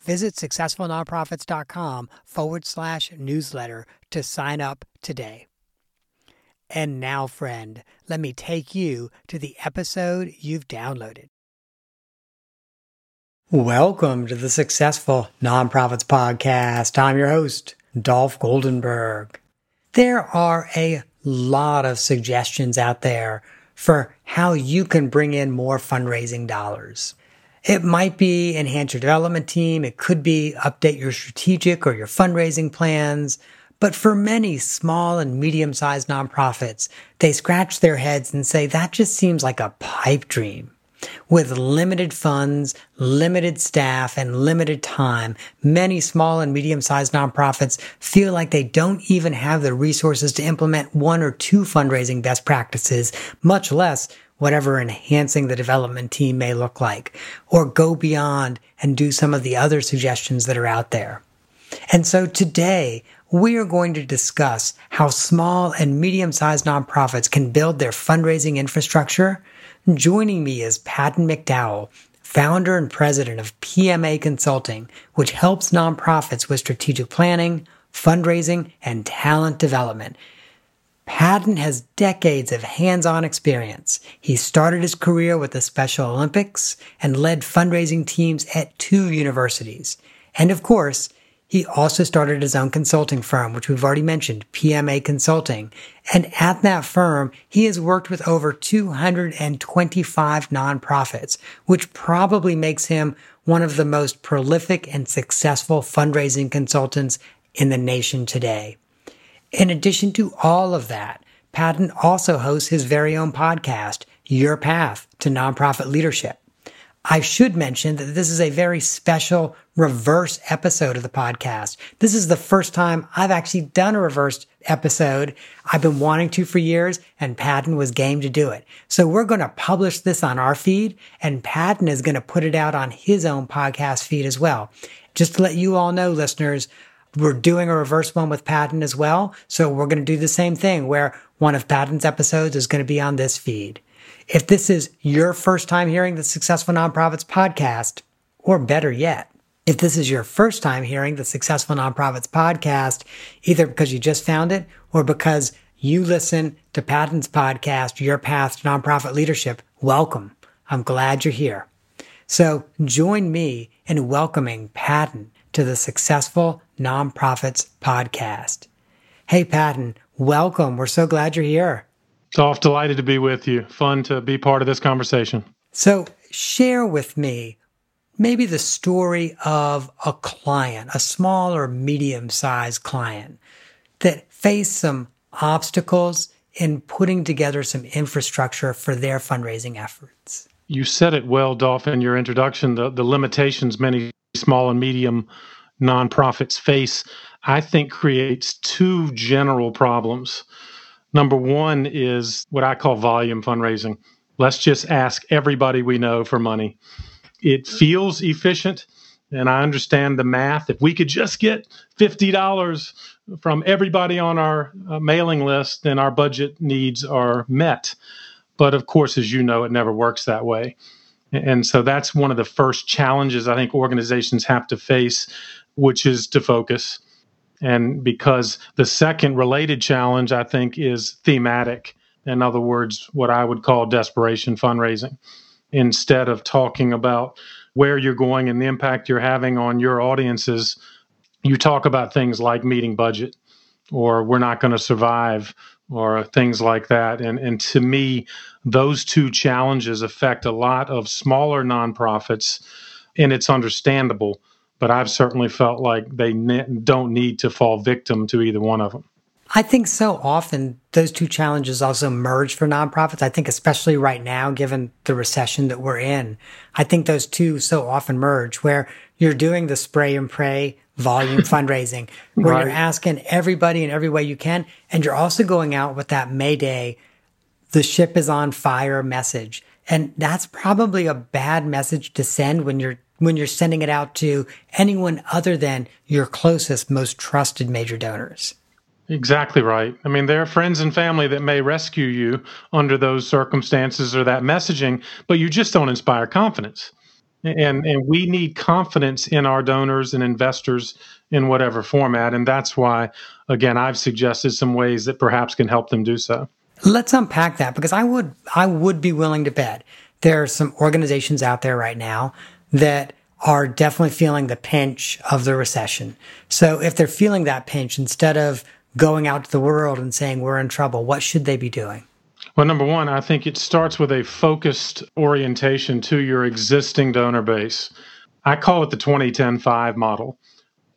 Visit successfulnonprofits.com forward slash newsletter to sign up today. And now, friend, let me take you to the episode you've downloaded. Welcome to the Successful Nonprofits Podcast. I'm your host, Dolph Goldenberg. There are a lot of suggestions out there for how you can bring in more fundraising dollars. It might be enhance your development team. It could be update your strategic or your fundraising plans. But for many small and medium sized nonprofits, they scratch their heads and say that just seems like a pipe dream. With limited funds, limited staff, and limited time, many small and medium sized nonprofits feel like they don't even have the resources to implement one or two fundraising best practices, much less whatever enhancing the development team may look like, or go beyond and do some of the other suggestions that are out there. And so today, we are going to discuss how small and medium sized nonprofits can build their fundraising infrastructure. Joining me is Patton McDowell, founder and president of PMA Consulting, which helps nonprofits with strategic planning, fundraising, and talent development. Patton has decades of hands on experience. He started his career with the Special Olympics and led fundraising teams at two universities. And of course, he also started his own consulting firm, which we've already mentioned, PMA Consulting. And at that firm, he has worked with over 225 nonprofits, which probably makes him one of the most prolific and successful fundraising consultants in the nation today. In addition to all of that, Patton also hosts his very own podcast, Your Path to Nonprofit Leadership. I should mention that this is a very special reverse episode of the podcast. This is the first time I've actually done a reversed episode. I've been wanting to for years and Patton was game to do it. So we're going to publish this on our feed and Patton is going to put it out on his own podcast feed as well. Just to let you all know, listeners, we're doing a reverse one with Patton as well. So we're going to do the same thing where one of Patton's episodes is going to be on this feed. If this is your first time hearing the Successful Nonprofits podcast, or better yet, if this is your first time hearing the Successful Nonprofits podcast, either because you just found it or because you listen to Patton's podcast, Your Path to Nonprofit Leadership, welcome. I'm glad you're here. So join me in welcoming Patton to the Successful Nonprofits Podcast. Hey, Patton, welcome. We're so glad you're here. Dolph, delighted to be with you. Fun to be part of this conversation. So, share with me maybe the story of a client, a small or medium sized client that faced some obstacles in putting together some infrastructure for their fundraising efforts. You said it well, Dolph, in your introduction the, the limitations many small and medium nonprofits face, I think creates two general problems. Number one is what I call volume fundraising. Let's just ask everybody we know for money. It feels efficient, and I understand the math. If we could just get $50 from everybody on our uh, mailing list, then our budget needs are met. But of course, as you know, it never works that way. And so that's one of the first challenges I think organizations have to face, which is to focus. And because the second related challenge, I think, is thematic. In other words, what I would call desperation fundraising. Instead of talking about where you're going and the impact you're having on your audiences, you talk about things like meeting budget or we're not going to survive or things like that. And, and to me, those two challenges affect a lot of smaller nonprofits, and it's understandable. But I've certainly felt like they ne- don't need to fall victim to either one of them. I think so often those two challenges also merge for nonprofits. I think, especially right now, given the recession that we're in, I think those two so often merge where you're doing the spray and pray volume fundraising where right. you're asking everybody in every way you can. And you're also going out with that Mayday, the ship is on fire message. And that's probably a bad message to send when you're when you're sending it out to anyone other than your closest, most trusted major donors. Exactly right. I mean, there are friends and family that may rescue you under those circumstances or that messaging, but you just don't inspire confidence. And and we need confidence in our donors and investors in whatever format, and that's why, again, I've suggested some ways that perhaps can help them do so. Let's unpack that because I would I would be willing to bet there are some organizations out there right now that are definitely feeling the pinch of the recession. So if they're feeling that pinch, instead of going out to the world and saying we're in trouble, what should they be doing? Well, number one, I think it starts with a focused orientation to your existing donor base. I call it the 2010 5 model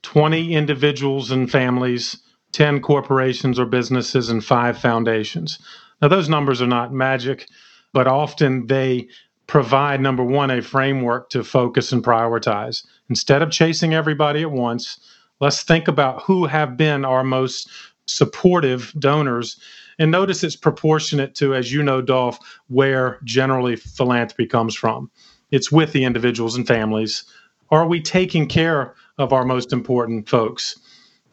20 individuals and families, 10 corporations or businesses, and five foundations. Now, those numbers are not magic, but often they provide, number one, a framework to focus and prioritize. Instead of chasing everybody at once, let's think about who have been our most supportive donors and notice it's proportionate to, as you know, Dolph, where generally philanthropy comes from. It's with the individuals and families. Are we taking care of our most important folks?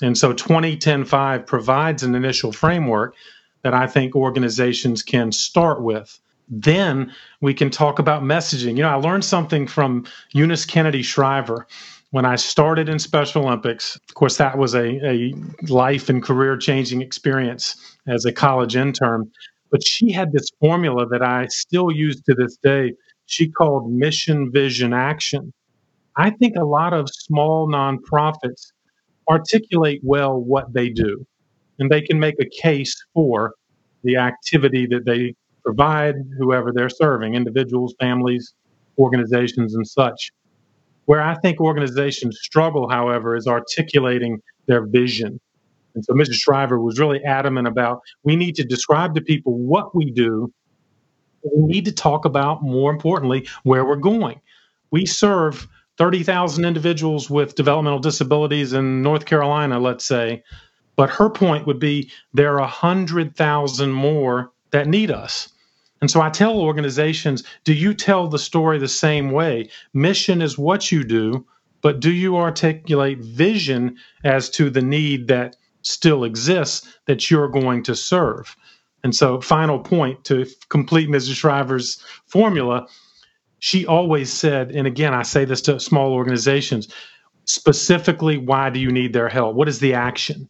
And so 2010-5 provides an initial framework that I think organizations can start with. Then we can talk about messaging. You know, I learned something from Eunice Kennedy Shriver when I started in Special Olympics, of course, that was a, a life and career changing experience as a college intern. But she had this formula that I still use to this day. She called mission, vision, action. I think a lot of small nonprofits articulate well what they do, and they can make a case for the activity that they provide, whoever they're serving individuals, families, organizations, and such. Where I think organizations struggle, however, is articulating their vision. And so Mrs. Shriver was really adamant about we need to describe to people what we do. We need to talk about, more importantly, where we're going. We serve 30,000 individuals with developmental disabilities in North Carolina, let's say. But her point would be there are 100,000 more that need us. And so I tell organizations do you tell the story the same way? Mission is what you do, but do you articulate vision as to the need that still exists that you're going to serve? And so, final point to complete Mrs. Shriver's formula, she always said, and again, I say this to small organizations specifically, why do you need their help? What is the action?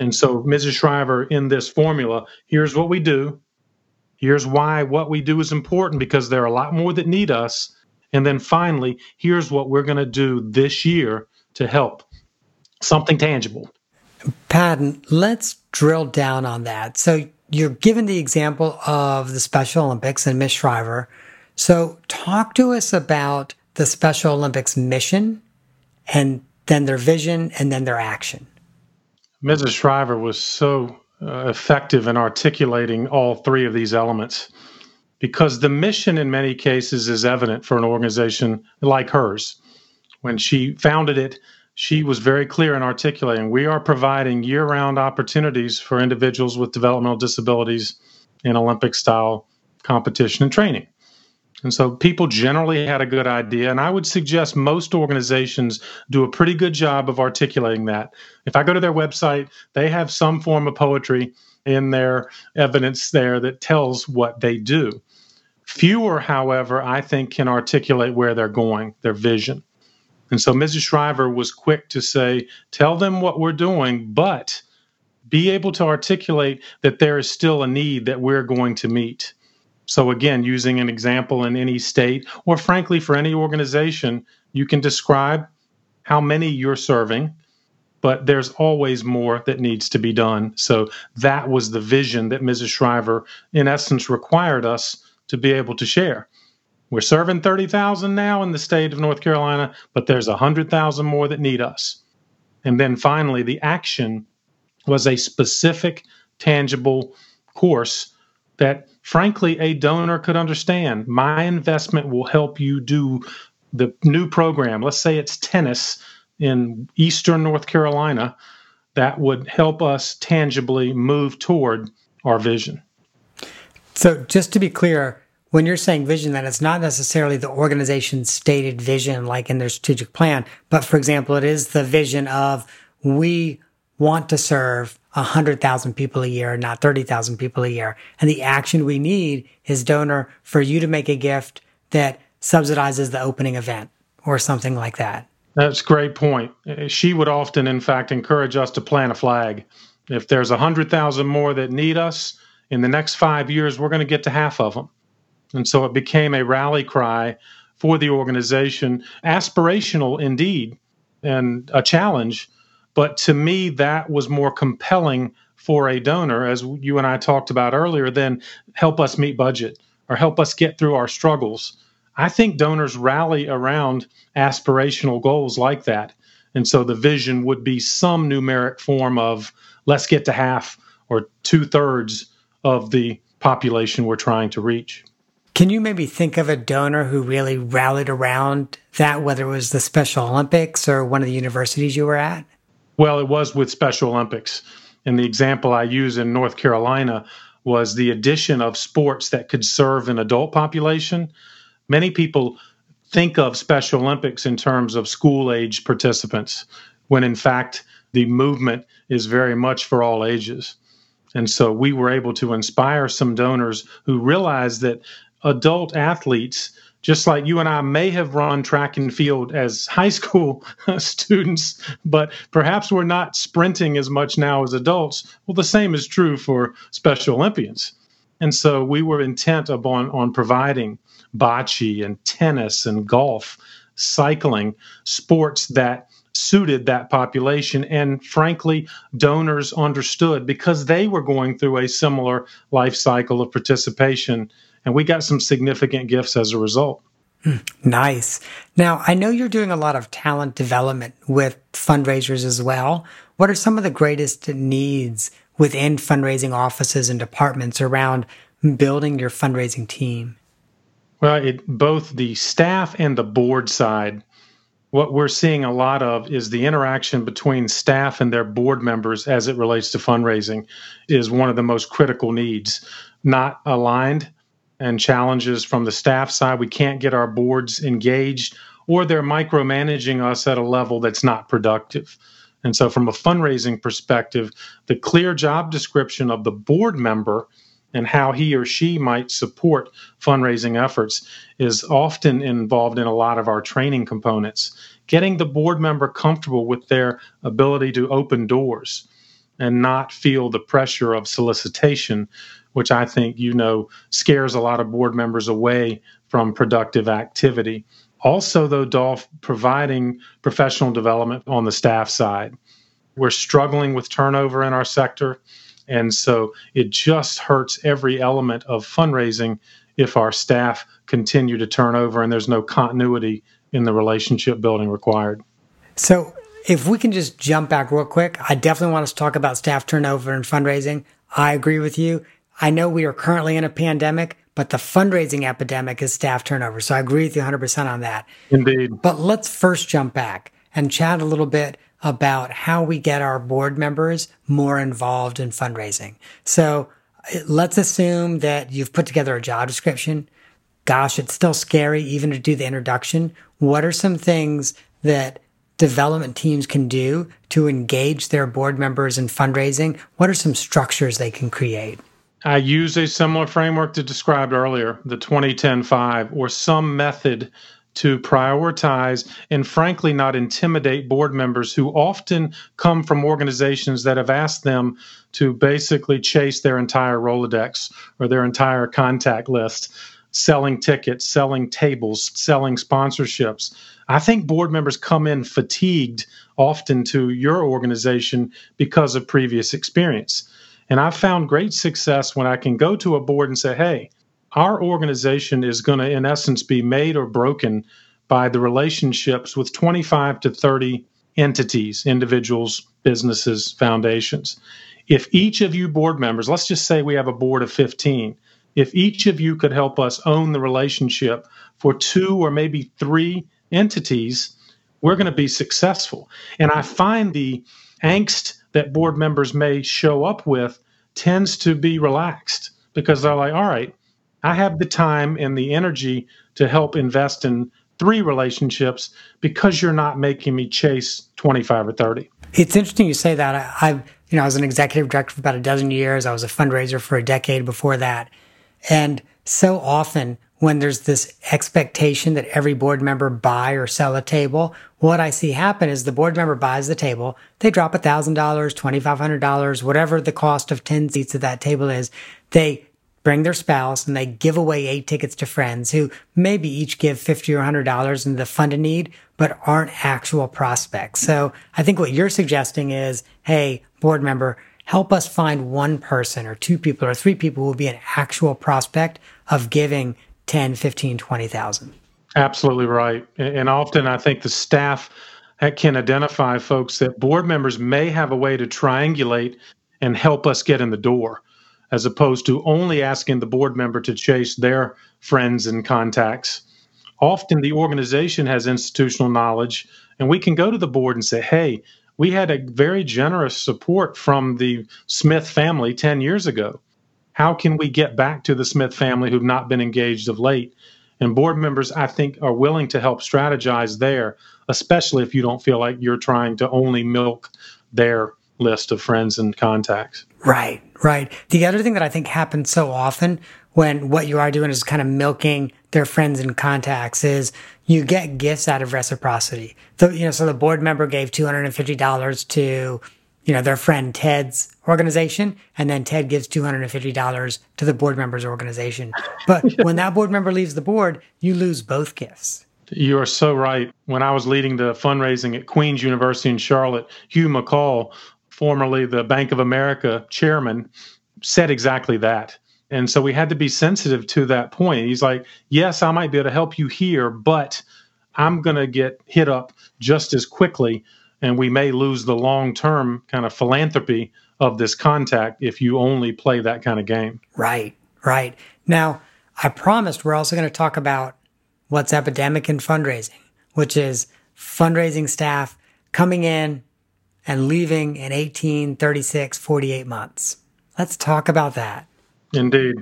And so, Mrs. Shriver, in this formula, here's what we do Here's why what we do is important because there are a lot more that need us. And then finally, here's what we're going to do this year to help something tangible. Patton, let's drill down on that. So you're given the example of the Special Olympics and Miss Shriver. So talk to us about the Special Olympics mission and then their vision and then their action. Mrs. Shriver was so uh, effective in articulating all three of these elements because the mission in many cases is evident for an organization like hers. When she founded it, she was very clear in articulating we are providing year round opportunities for individuals with developmental disabilities in Olympic style competition and training. And so people generally had a good idea. And I would suggest most organizations do a pretty good job of articulating that. If I go to their website, they have some form of poetry in their evidence there that tells what they do. Fewer, however, I think can articulate where they're going, their vision. And so Mrs. Shriver was quick to say, tell them what we're doing, but be able to articulate that there is still a need that we're going to meet. So, again, using an example in any state, or frankly, for any organization, you can describe how many you're serving, but there's always more that needs to be done. So, that was the vision that Mrs. Shriver, in essence, required us to be able to share. We're serving 30,000 now in the state of North Carolina, but there's 100,000 more that need us. And then finally, the action was a specific, tangible course that, frankly, a donor could understand. My investment will help you do the new program. Let's say it's tennis in Eastern North Carolina. That would help us tangibly move toward our vision. So, just to be clear, when you're saying vision, then it's not necessarily the organization's stated vision, like in their strategic plan, but for example, it is the vision of we want to serve 100,000 people a year, not 30,000 people a year. And the action we need is donor for you to make a gift that subsidizes the opening event or something like that. That's a great point. She would often, in fact, encourage us to plant a flag. If there's 100,000 more that need us in the next five years, we're going to get to half of them. And so it became a rally cry for the organization, aspirational indeed, and a challenge but to me, that was more compelling for a donor, as you and I talked about earlier, than help us meet budget or help us get through our struggles. I think donors rally around aspirational goals like that. And so the vision would be some numeric form of let's get to half or two thirds of the population we're trying to reach. Can you maybe think of a donor who really rallied around that, whether it was the Special Olympics or one of the universities you were at? Well, it was with Special Olympics. And the example I use in North Carolina was the addition of sports that could serve an adult population. Many people think of Special Olympics in terms of school age participants, when in fact, the movement is very much for all ages. And so we were able to inspire some donors who realized that adult athletes just like you and I may have run track and field as high school students, but perhaps we're not sprinting as much now as adults. Well, the same is true for Special Olympians. And so we were intent upon on providing bocce and tennis and golf, cycling, sports that suited that population. And frankly, donors understood because they were going through a similar life cycle of participation and we got some significant gifts as a result. Hmm, nice. Now, I know you're doing a lot of talent development with fundraisers as well. What are some of the greatest needs within fundraising offices and departments around building your fundraising team? Well, it, both the staff and the board side, what we're seeing a lot of is the interaction between staff and their board members as it relates to fundraising is one of the most critical needs. Not aligned and challenges from the staff side. We can't get our boards engaged, or they're micromanaging us at a level that's not productive. And so, from a fundraising perspective, the clear job description of the board member and how he or she might support fundraising efforts is often involved in a lot of our training components. Getting the board member comfortable with their ability to open doors and not feel the pressure of solicitation which I think you know scares a lot of board members away from productive activity. Also, though, Dolph, providing professional development on the staff side. We're struggling with turnover in our sector. And so it just hurts every element of fundraising if our staff continue to turn over and there's no continuity in the relationship building required. So, if we can just jump back real quick, I definitely want us to talk about staff turnover and fundraising. I agree with you. I know we are currently in a pandemic, but the fundraising epidemic is staff turnover. So I agree with you 100% on that. Indeed. But let's first jump back and chat a little bit about how we get our board members more involved in fundraising. So uh, let's assume that you've put together a job description. Gosh, it's still scary even to do the introduction. What are some things that development teams can do to engage their board members in fundraising? What are some structures they can create? I use a similar framework to described earlier, the 2010 5, or some method to prioritize and frankly not intimidate board members who often come from organizations that have asked them to basically chase their entire Rolodex or their entire contact list, selling tickets, selling tables, selling sponsorships. I think board members come in fatigued often to your organization because of previous experience. And I've found great success when I can go to a board and say, hey, our organization is going to, in essence, be made or broken by the relationships with 25 to 30 entities, individuals, businesses, foundations. If each of you board members, let's just say we have a board of 15, if each of you could help us own the relationship for two or maybe three entities, we're going to be successful. And I find the angst that board members may show up with tends to be relaxed because they're like, all right, I have the time and the energy to help invest in three relationships because you're not making me chase 25 or 30. It's interesting you say that. I, I you know, I was an executive director for about a dozen years. I was a fundraiser for a decade before that. And so often when there's this expectation that every board member buy or sell a table, what I see happen is the board member buys the table, they drop $1,000, $2,500, whatever the cost of 10 seats at that table is. They bring their spouse and they give away eight tickets to friends who maybe each give 50 or $100 in the fund a need, but aren't actual prospects. So I think what you're suggesting is, hey, board member, help us find one person or two people or three people who will be an actual prospect of giving 10, 15, 20,000. Absolutely right. And often I think the staff uh, can identify folks that board members may have a way to triangulate and help us get in the door as opposed to only asking the board member to chase their friends and contacts. Often the organization has institutional knowledge, and we can go to the board and say, hey, we had a very generous support from the Smith family 10 years ago. How can we get back to the Smith family who've not been engaged of late? And board members, I think, are willing to help strategize there, especially if you don't feel like you're trying to only milk their list of friends and contacts. Right, right. The other thing that I think happens so often when what you are doing is kind of milking their friends and contacts is you get gifts out of reciprocity. So, you know, so the board member gave $250 to, you know, their friend Ted's organization, and then Ted gives $250 to the board member's organization. But when that board member leaves the board, you lose both gifts. You are so right. When I was leading the fundraising at Queen's University in Charlotte, Hugh McColl, formerly the Bank of America chairman, said exactly that. And so we had to be sensitive to that point. He's like, Yes, I might be able to help you here, but I'm going to get hit up just as quickly. And we may lose the long term kind of philanthropy of this contact if you only play that kind of game. Right, right. Now, I promised we're also going to talk about what's epidemic in fundraising, which is fundraising staff coming in and leaving in 18, 36, 48 months. Let's talk about that. Indeed.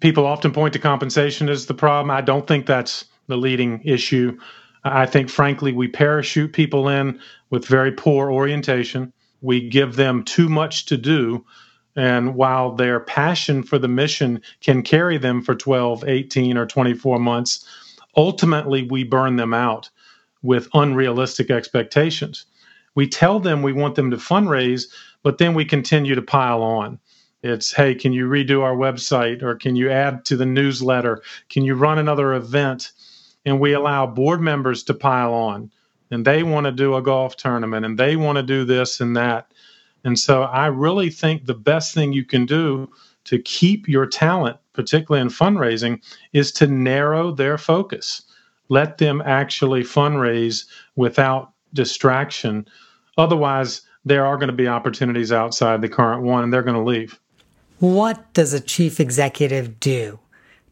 People often point to compensation as the problem. I don't think that's the leading issue. I think, frankly, we parachute people in with very poor orientation. We give them too much to do. And while their passion for the mission can carry them for 12, 18, or 24 months, ultimately we burn them out with unrealistic expectations we tell them we want them to fundraise, but then we continue to pile on. It's, hey, can you redo our website or can you add to the newsletter? Can you run another event? And we allow board members to pile on and they want to do a golf tournament and they want to do this and that. And so I really think the best thing you can do to keep your talent, particularly in fundraising, is to narrow their focus. Let them actually fundraise without distraction Otherwise, there are going to be opportunities outside the current one and they're going to leave. What does a chief executive do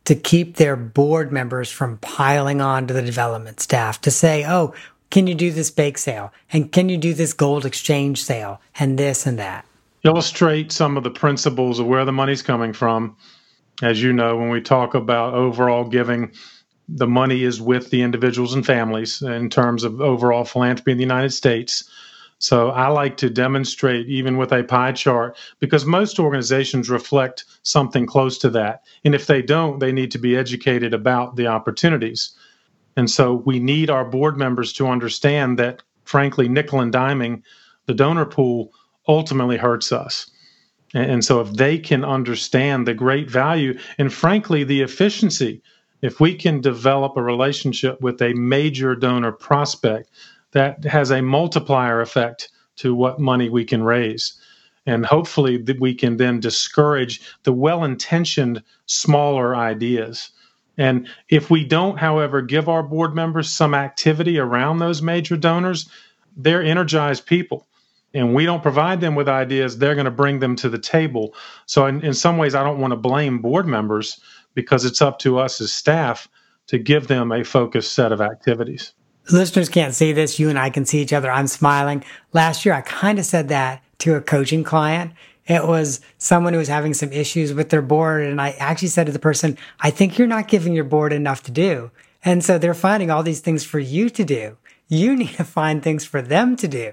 to keep their board members from piling on to the development staff to say, oh, can you do this bake sale? And can you do this gold exchange sale? And this and that. Illustrate some of the principles of where the money's coming from. As you know, when we talk about overall giving, the money is with the individuals and families in terms of overall philanthropy in the United States So I like to demonstrate even with a pie chart because most organizations reflect something close to that. And if they don't, they need to be educated about the opportunities. And so we need our board members to understand that, frankly, nickel and diming the donor pool ultimately hurts us. And so if they can understand the great value and, frankly, the efficiency, if we can develop a relationship with a major donor prospect, that has a multiplier effect to what money we can raise. And hopefully, that we can then discourage the well intentioned smaller ideas. And if we don't, however, give our board members some activity around those major donors, they're energized people. And we don't provide them with ideas, they're going to bring them to the table. So, in, in some ways, I don't want to blame board members because it's up to us as staff to give them a focused set of activities. Listeners can't see this. You and I can see each other. I'm smiling. Last year, I kind of said that to a coaching client. It was someone who was having some issues with their board. And I actually said to the person, I think you're not giving your board enough to do. And so they're finding all these things for you to do. You need to find things for them to do.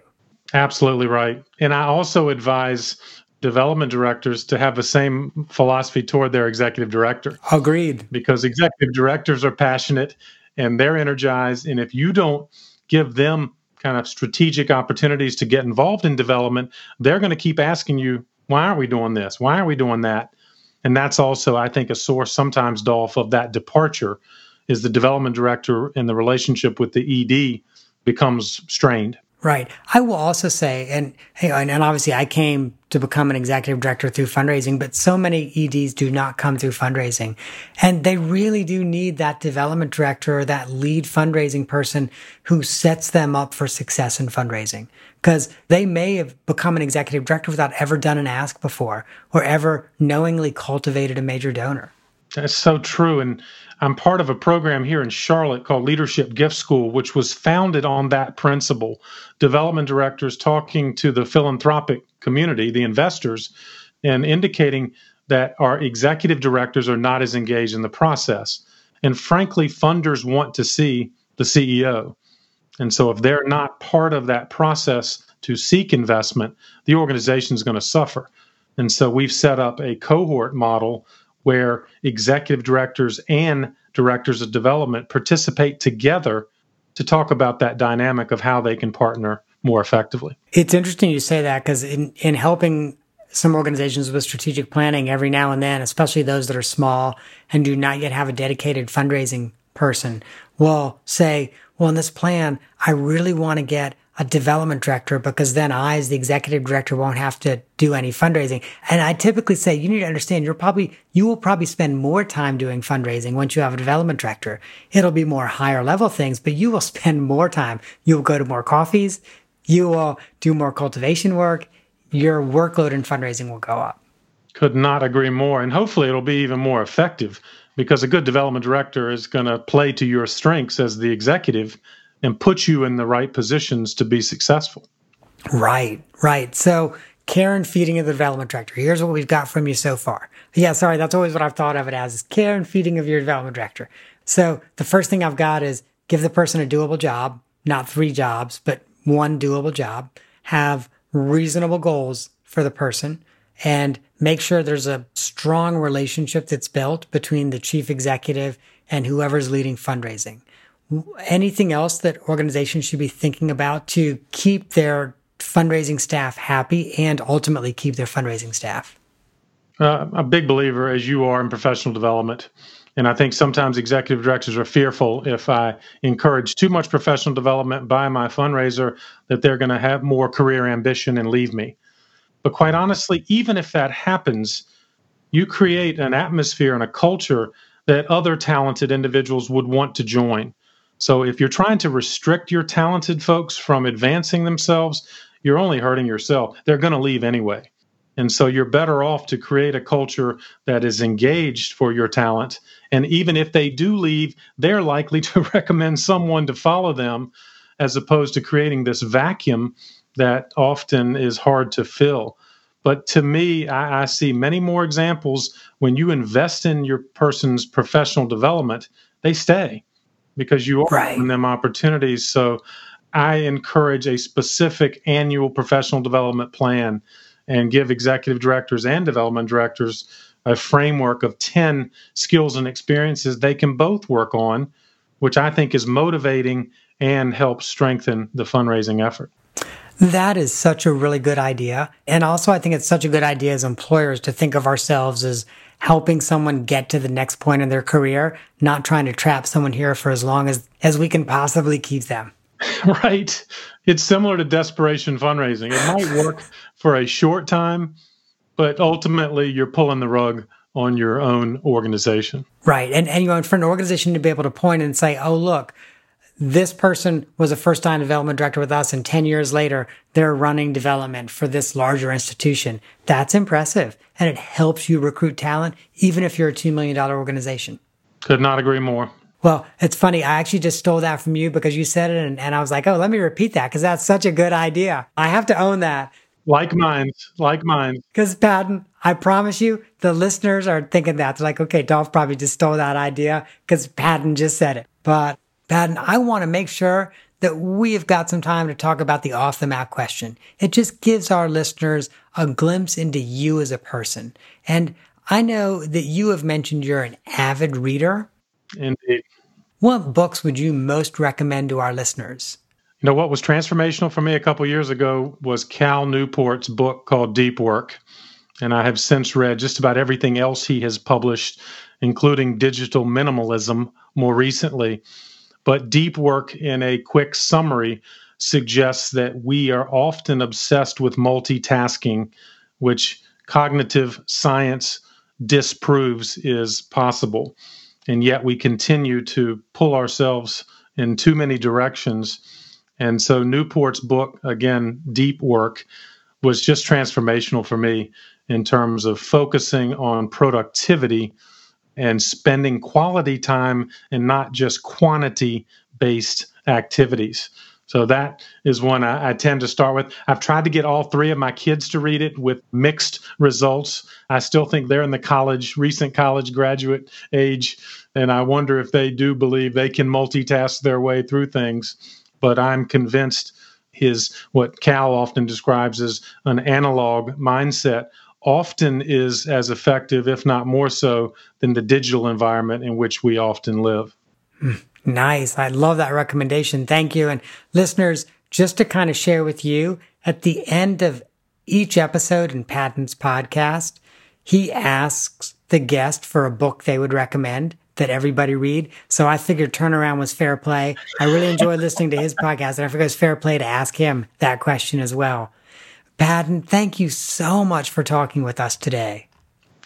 Absolutely right. And I also advise development directors to have the same philosophy toward their executive director. Agreed. Because executive directors are passionate and they're energized. And if you don't give them kind of strategic opportunities to get involved in development, they're going to keep asking you, why aren't we doing this? Why aren't we doing that? And that's also, I think, a source sometimes, Dolph, of that departure is the development director and the relationship with the ED becomes strained. Right. I will also say, and and obviously I came to become an executive director through fundraising, but so many EDs do not come through fundraising. And they really do need that development director or that lead fundraising person who sets them up for success in fundraising. Because they may have become an executive director without ever done an ask before or ever knowingly cultivated a major donor. That's so true. And I'm part of a program here in Charlotte called Leadership Gift School, which was founded on that principle. Development directors talking to the philanthropic community, the investors, and indicating that our executive directors are not as engaged in the process. And frankly, funders want to see the CEO. And so if they're not part of that process to seek investment, the organization is going to suffer. And so we've set up a cohort model where executive directors and directors of development participate together to talk about that dynamic of how they can partner more effectively. It's interesting you say that because in, in helping some organizations with strategic planning every now and then, especially those that are small and do not yet have a dedicated fundraising person, will say, well, in this plan, I really want to get a development director because then I, as the executive director, won't have to do any fundraising. And I typically say, you need to understand you're probably, you will probably spend more time doing fundraising once you have a development director. It'll be more higher level things, but you will spend more time. You will go to more coffees. You will do more cultivation work. Your workload in fundraising will go up. Could not agree more. And hopefully it'll be even more effective because a good development director is going to play to your strengths as the executive and put you in the right positions to be successful. Right, right. So, care and feeding of the development director. Here's what we've got from you so far. Yeah, sorry, that's always what I've thought of it as is care and feeding of your development director. So, the first thing I've got is give the person a doable job, not three jobs, but one doable job. Have reasonable goals for the person and make sure there's a strong relationship that's built between the chief executive and whoever's leading fundraising anything else that organizations should be thinking about to keep their fundraising staff happy and ultimately keep their fundraising staff? Uh, a big believer, as you are, in professional development. And I think sometimes executive directors are fearful if I encourage too much professional development by my fundraiser that they're going to have more career ambition and leave me. But quite honestly, even if that happens, you create an atmosphere and a culture that other talented individuals would want to join. So if you're trying to restrict your talented folks from advancing themselves, you're only hurting yourself. They're going to leave anyway. And so you're better off to create a culture that is engaged for your talent. And even if they do leave, they're likely to recommend someone to follow them as opposed to creating this vacuum that often is hard to fill. But to me, I, I see many more examples when you invest in your person's professional development, they stay because you are right. giving them opportunities. So I encourage a specific annual professional development plan and give executive directors and development directors a framework of 10 skills and experiences they can both work on, which I think is motivating and helps strengthen the fundraising effort. That is such a really good idea. And also, I think it's such a good idea as employers to think of ourselves as helping someone get to the next point in their career, not trying to trap someone here for as long as, as we can possibly keep them. Right. It's similar to desperation fundraising. It might work for a short time, but ultimately you're pulling the rug on your own organization. Right. And, and you know, for an organization to be able to point and say, oh, look, this person was a first time development director with us, and 10 years later, they're running development for this larger institution. That's impressive. And it helps you recruit talent, even if you're a $2 million organization. Could not agree more. Well, it's funny. I actually just stole that from you because you said it, and, and I was like, oh, let me repeat that because that's such a good idea. I have to own that. Like mine, like mine. Because Patton, I promise you, the listeners are thinking that. They're like, okay, Dolph probably just stole that idea because Patton just said it. But Patton, I want to make sure that we've got some time to talk about the off the map question. It just gives our listeners a glimpse into you as a person. And I know that you have mentioned you're an avid reader. Indeed. What books would you most recommend to our listeners? You know, what was transformational for me a couple years ago was Cal Newport's book called Deep Work. And I have since read just about everything else he has published, including Digital Minimalism more recently. But deep work in a quick summary suggests that we are often obsessed with multitasking, which cognitive science disproves is possible. And yet we continue to pull ourselves in too many directions. And so Newport's book, again, Deep Work, was just transformational for me in terms of focusing on productivity and spending quality time and not just quantity based activities. So that is one I, I, tend to start with. I've tried to get all three of my kids to read it with mixed results. I still think they're in the college, recent college graduate age, and I wonder if they do believe they can multitask their way through things. But I'm convinced his what Cal often describes as an analog mindset often is as effective, if not more so, than the digital environment in which we often live. Hmm. Nice. I love that recommendation. Thank you. And listeners, just to kind of share with you, at the end of each episode in Patton's podcast, he asks the guest for a book they would recommend that everybody read. So I figured turnaround was fair play. I really enjoyed listening to his podcast, and I figured it was fair play to ask him that question as well. Patton, thank you so much for talking with us today.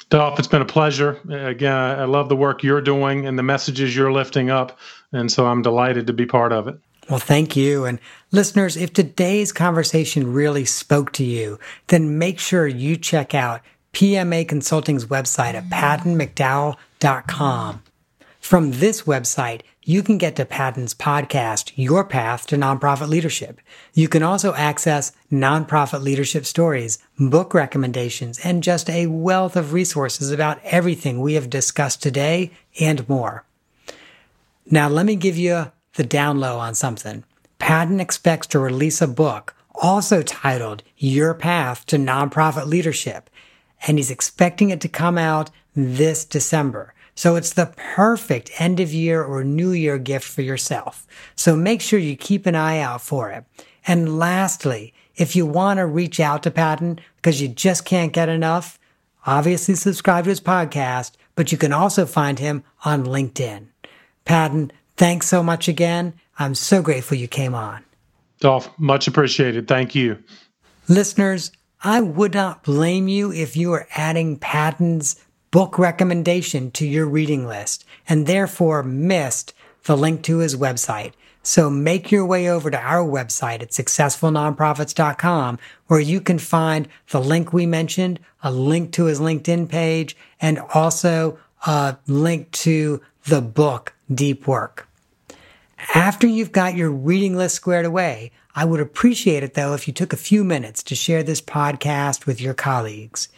Dolph, it's been a pleasure. Again, I love the work you're doing and the messages you're lifting up. And so I'm delighted to be part of it. Well, thank you. And listeners, if today's conversation really spoke to you, then make sure you check out PMA Consulting's website at pattonmcdowell.com. From this website, you can get to Patton's podcast, Your Path to Nonprofit Leadership. You can also access nonprofit leadership stories, book recommendations, and just a wealth of resources about everything we have discussed today and more. Now, let me give you the down low on something. Patton expects to release a book also titled Your Path to Nonprofit Leadership, and he's expecting it to come out this December. So it's the perfect end of year or new year gift for yourself. So make sure you keep an eye out for it. And lastly, if you want to reach out to Patton because you just can't get enough, obviously subscribe to his podcast, but you can also find him on LinkedIn. Patton, thanks so much again. I'm so grateful you came on. Dolph, much appreciated. Thank you. Listeners, I would not blame you if you are adding Patton's book recommendation to your reading list and therefore missed the link to his website. So make your way over to our website at successfulnonprofits.com where you can find the link we mentioned, a link to his LinkedIn page, and also a link to the book Deep Work. After you've got your reading list squared away, I would appreciate it though if you took a few minutes to share this podcast with your colleagues.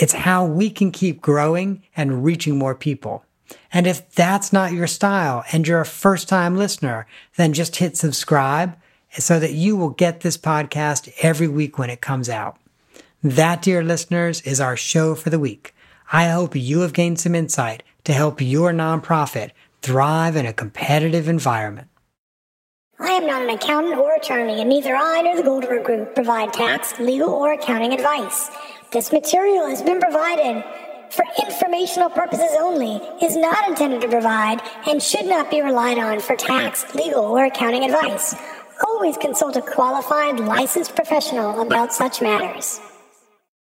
It's how we can keep growing and reaching more people. And if that's not your style and you're a first time listener, then just hit subscribe so that you will get this podcast every week when it comes out. That, dear listeners, is our show for the week. I hope you have gained some insight to help your nonprofit thrive in a competitive environment. I am not an accountant or attorney, and neither I nor the Goldenberg Group provide tax, legal, or accounting advice. This material has been provided for informational purposes only, is not intended to provide, and should not be relied on for tax, legal, or accounting advice. Always consult a qualified licensed professional about such matters.